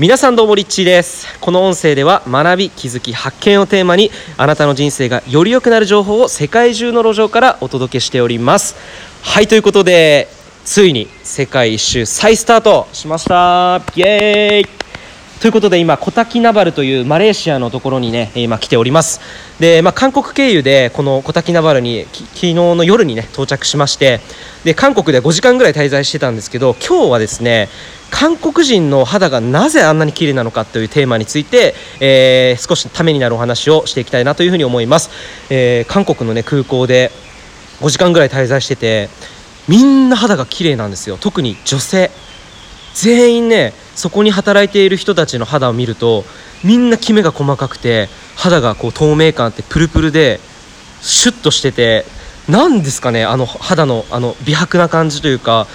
皆さんどうもリッチーです。この音声では学び気づき発見をテーマにあなたの人生がより良くなる情報を世界中の路上からお届けしております。はいということでついに世界一周再スタートしました。イエーイ。ということで今コタキナバルというマレーシアのところにね今来ております。で、まあ、韓国経由でこのコタキナバルに昨日の夜にね到着しまして。で韓国で5時間ぐらい滞在してたんですけど今日はですね韓国人の肌がなぜあんなに綺麗なのかというテーマについて、えー、少しためになるお話をしていきたいなというふうに思います、えー、韓国のね空港で5時間ぐらい滞在しててみんな肌が綺麗なんですよ。特に女性。全員ねそこに働いている人たちの肌を見るとみんなキメが細かくて肌がこう透明感あってプルプルでシュッとしてて何ですかねあの肌のあの美白な感じというか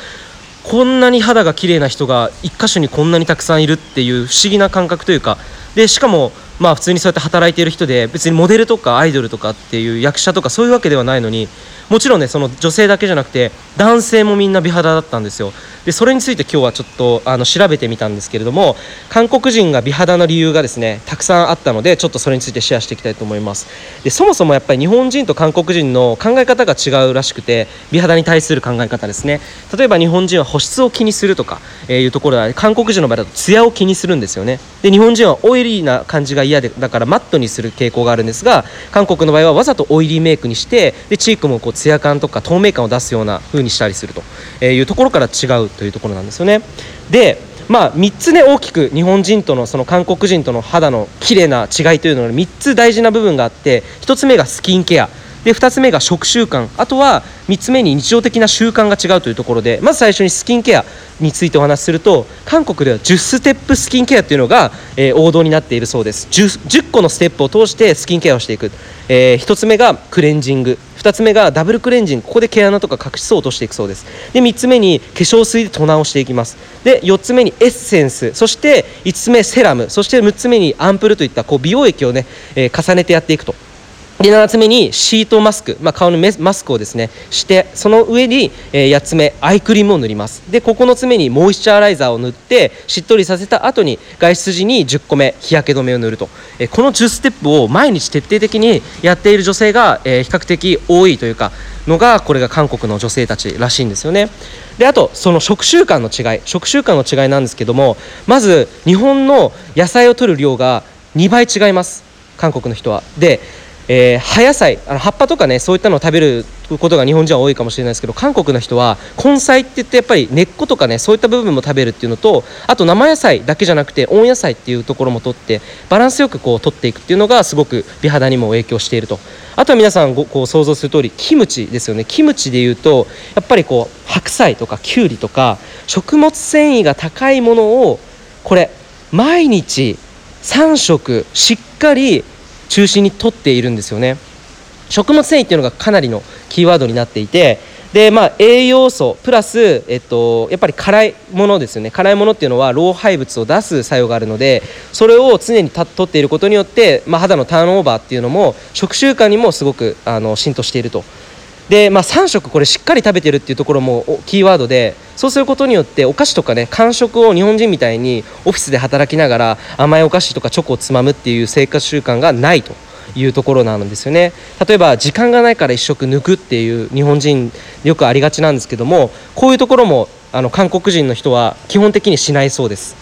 こんなに肌が綺麗な人が1箇所にこんなにたくさんいるっていう不思議な感覚というか。でしかもまあ普通にそうやって働いている人で別にモデルとかアイドルとかっていう役者とかそういうわけではないのにもちろんねその女性だけじゃなくて男性もみんな美肌だったんですよ。でそれについて今日はちょっとあの調べてみたんですけれども韓国人が美肌の理由がですねたくさんあったのでちょっとそれについてシェアしていきたいと思います。でそもそもやっぱり日本人と韓国人の考え方が違うらしくて美肌に対する考え方ですね。例えば日本人は保湿を気にするとか、えいうところで韓国人の場合だとツヤを気にするんですよね。で日本人はオイリーな感じが嫌でだからマットにする傾向があるんですが韓国の場合はわざとオイリーメイクにしてでチークもこうツヤ感とか透明感を出すような風にしたりすると。いうところから違うというところなんですよね。でまあ、3つね大きく日本人とのその韓国人との肌の綺麗な違いというのは3つ大事な部分があって1つ目がスキンケア。で2つ目が食習慣。あとは3つ目に日常的な習慣が違うというところでまず最初にスキンケアについてお話しすると韓国では10ステップスキンケアっていうのが、えー、王道になっているそうです。10, 10, 個のステップを通してスキンケアをしていく、えー、1つ目がクレンジング。2つ目がダブルクレンジング。ここで毛穴とか角質を落としていくそうです。で3つ目に化粧水でトナをしていきます。で4つ目にエッセンス。そして5つ目セラム。そして6つ目にアンプルといったこう美容液をね、えー、重ねてやっていくと。で7つ目にシートマスク、まあ、顔のマスクをですねしてその上に、え8つ目アイクリームを塗ります。で9つ目にモイスチャーライザーを塗ってしっとりさせた後に外出時に10個目日焼け止めを塗ると、えこの10ステップを毎日徹底的にやっている女性が、え比較的多いというかのがこれが韓国の女性たちらしいんですよね。であとその食習慣の違い。食習慣の違いなんですけどもまず日本の野菜を摂る量が2倍違います。韓国の人は。でえー、葉野菜あの葉っぱとかねそういったのを食べることが日本人は多いかもしれないですけど韓国の人は根菜って言ってやっぱり根っことかねそういった部分も食べるっていうのとあと生野菜だけじゃなくて温野菜っていうところも取ってバランスよくこう取っていくっていうのがすごく美肌にも影響していると。あとは皆さんごこう想像する通りキムチですよね。キムチでいうとやっぱりこう白菜とかきゅうりとか食物繊維が高いものをこれ毎日3食しっかり中心にとっているんですよね。食物繊維っていうのがかなりのキーワードになっていてでまあ、栄養素プラス、えっと、やっぱり辛いものですよね。辛いものっていうのは老廃物を出す作用があるのでそれを常にとっていることによって、まあ、肌のターンオーバーっていうのも食習慣にもすごくあの浸透していると。で、まあ、3食これしっかり食べてるっていうところもキーワードでそうすることによってお菓子とかね間食を日本人みたいにオフィスで働きながら甘いお菓子とかチョコをつまむっていう生活習慣がないというところなんですよね。例えば時間がないから1食抜くっていう日本人よくありがちなんですけどもこういうところもあの韓国人の人は基本的にしないそうです。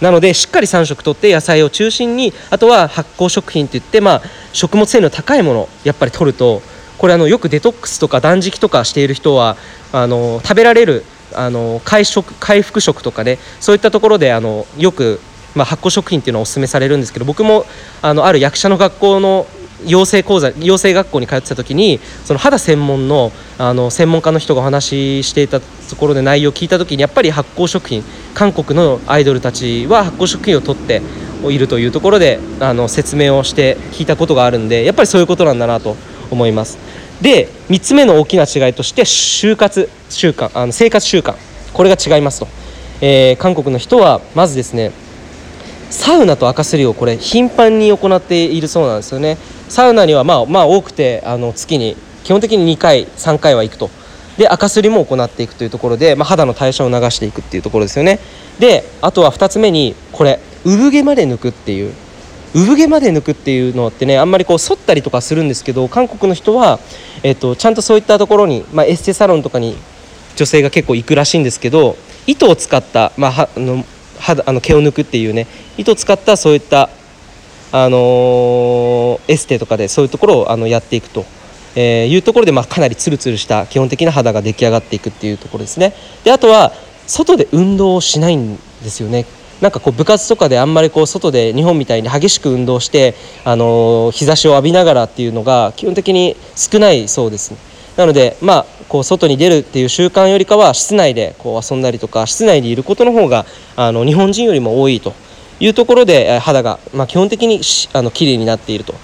なのでしっかり3食とって野菜を中心にあとは発酵食品っていって、まあ、食物繊維の高いものやっぱり取るとこれあのよくデトックスとか断食とかしている人はあの食べられるあの回食回復食とかねそういったところであのよく、まあ、発酵食品っていうのはお勧めされるんですけど僕もあのある役者の学校の養成講座養成学校に通ってた時にその肌専門のあの専門家の人がお話ししていたところで内容を聞いた時にやっぱり発酵食品韓国のアイドルたちは発酵食品を取っているというところであの説明をして聞いたことがあるんでやっぱりそういうことなんだなと思います。で3つ目の大きな違いとして就活習慣あの生活習慣。これが違いますと、えー、韓国の人はまずですねサウナと赤すりをこれ頻繁に行っているそうなんですよね。サウナにはまあまあ多くてあの月に基本的に2回3回は行くと。で赤すりも行っていくというところで、まあ、肌の代謝を流していくっていうところですよね。であとは2つ目にこれ産毛まで抜くっていう産毛まで抜くっていうのってねあんまりこう剃ったりとかするんですけど韓国の人は、えっと、ちゃんとそういったところに、まあ、エステサロンとかに女性が結構行くらしいんですけど糸を使った、まあ、はあの肌あの毛を抜くっていうね糸を使ったそういったあのエステとかでそういうところをあのやっていくと、えー、いうところで、まあ、かなりツルツルした基本的な肌が出来上がっていくっていうところですね。であとは外で運動をしないんですよね。なんかこう部活とかであんまりこう外で日本みたいに激しく運動して、あの日差しを浴びながらっていうのが基本的に少ないそうです、ね。なのでまあこう外に出るっていう習慣よりかは室内でこう遊んだりとか室内にいることの方があの日本人よりも多いというところで肌が、まあ、基本的にあの綺麗になっていると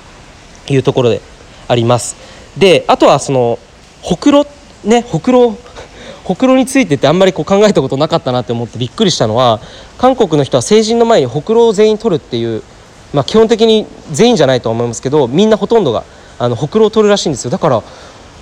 いうところであります。であとはそのほくろねほくろくろについてってあんまりこう考えたことなかったなって思ってびっくりしたのは韓国の人は成人の前にほくろを全員取るっていう、まあ、基本的に全員じゃないと思いますけどみんなほとんどがあのほくろを取るらしいんですよ。だから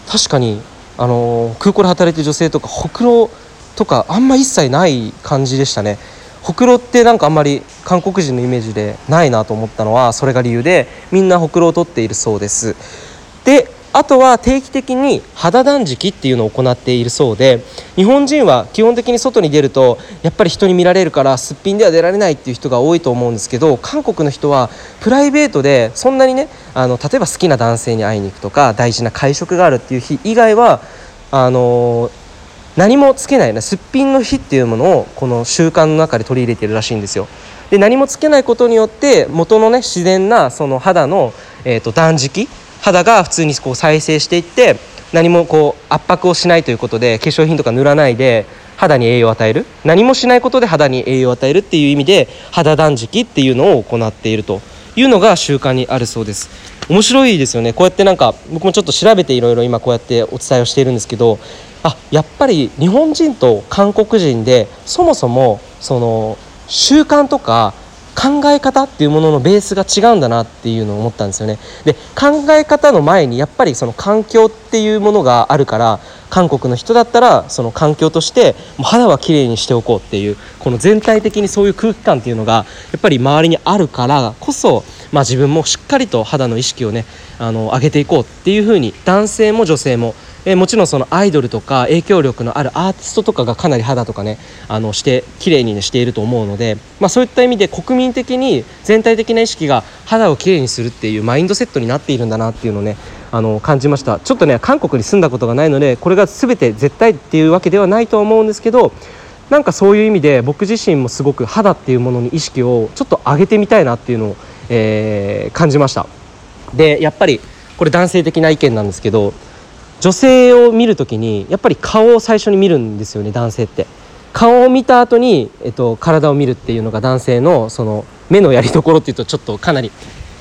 確かにあの空港で働いてる女性とかほくろとかあんま一切ない感じでしたね。ほくろってなんかあんまり韓国人のイメージでないなと思ったのはそれが理由でみんなほくろを取っているそうです。であとは定期的に肌断食っていうのを行っているそうで日本人は基本的に外に出るとやっぱり人に見られるからすっぴんでは出られないっていう人が多いと思うんですけど韓国の人はプライベートでそんなにねあの例えば好きな男性に会いに行くとか大事な会食があるっていう日以外はあの何もつけないねすっぴんの日っていうものをこの習慣の中で取り入れてるらしいんですよ。で何もつけないことによって元のね自然なその肌の、えーと断食肌が普通にこう再生していって何もこう圧迫をしないということで化粧品とか塗らないで肌に栄養を与える。何もしないことで肌に栄養を与えるっていう意味で肌断食っていうのを行っているというのが習慣にあるそうです。面白いですよね。こうやってなんか僕もちょっと調べていろいろ今こうやってお伝えをしているんですけどあやっぱり日本人と韓国人でそもそもその習慣とか考え方っていうもののベースが違うんだなっていうのを思ったんですよね。で考え方の前にやっぱりその環境っていうものがあるから韓国の人だったらその環境としてもう肌はきれいにしておこうっていうこの全体的にそういう空気感っていうのがやっぱり周りにあるからこそ、まあ、自分もしっかりと肌の意識をねあの上げていこうっていうふうに男性も女性もえもちろんそのアイドルとか影響力のあるアーティストとかがかなり肌とかねあのして綺麗に、ね、していると思うので、まあ、そういった意味で国民的に全体的な意識が肌をきれいにするっていうマインドセットになっているんだなっていうのをねあの感じました。ちょっとね韓国に住んだことがないのでこれが全て絶対っていうわけではないと思うんですけどなんかそういう意味で僕自身もすごく肌っていうものに意識をちょっと上げてみたいなっていうのを、えー、感じました。でやっぱりこれ男性的な意見なんですけど女性を見る時にやっぱり顔を最初に見るんですよね男性って。顔を見た後に、えっと、体を見るっていうのが男性のその目のやりどころっていうとちょっとかなり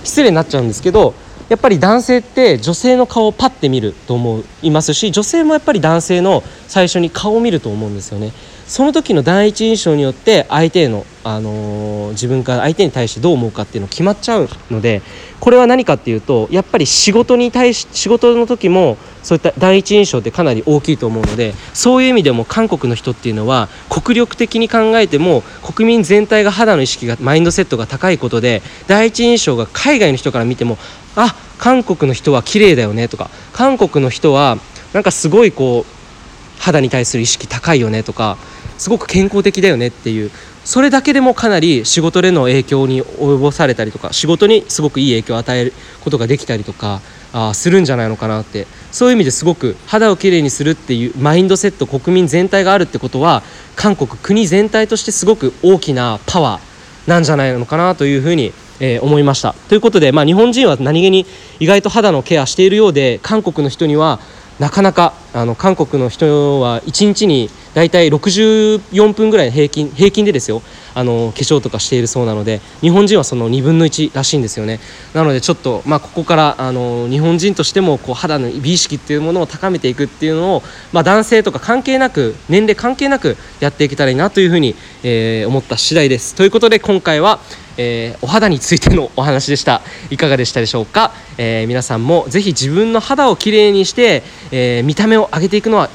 失礼になっちゃうんですけどやっぱり男性って女性の顔をパッて見ると思いますし女性もやっぱり男性の最初に顔を見ると思うんですよね。その時の第一印象によって相手への、あのー、自分から相手に対してどう思うかっていうの決まっちゃうのでこれは何かっていうとやっぱり仕事に対し仕事の時もそういった第一印象ってかなり大きいと思うのでそういう意味でも韓国の人っていうのは国力的に考えても国民全体が肌の意識がマインドセットが高いことで第一印象が海外の人から見てもあ韓国の人は綺麗だよねとか韓国の人はなんかすごいこう肌に対する意識高いよねとかすごく健康的だよねっていうそれだけでもかなり仕事での影響に及ぼされたりとか仕事にすごくいい影響を与えることができたりとかあするんじゃないのかなって。そういう意味ですごく肌をきれいにするっていうマインドセット国民全体があるってことは韓国国全体としてすごく大きなパワーなんじゃないのかなというふうにえー、思いました。ということで、まあ、日本人は何気に意外と肌のケアしているようで韓国の人にはなかなかあの韓国の人は1日に大体64分ぐらい平均平均でですよ。あの化粧とかしているそうなので日本人はその2分の1らしいんですよね。なのでちょっと、まあ、ここからあの日本人としてもこう肌の美意識っていうものを高めていくっていうのを、まあ、男性とか関係なく年齢関係なくやっていけたらいいなというふうに、えー、思った次第です。ということで今回はえー、お肌についてのお話でした。いかがでしたでしょうか、えー、皆さんもぜひ自分の肌をきれいにして、え、見た目を上げていくのは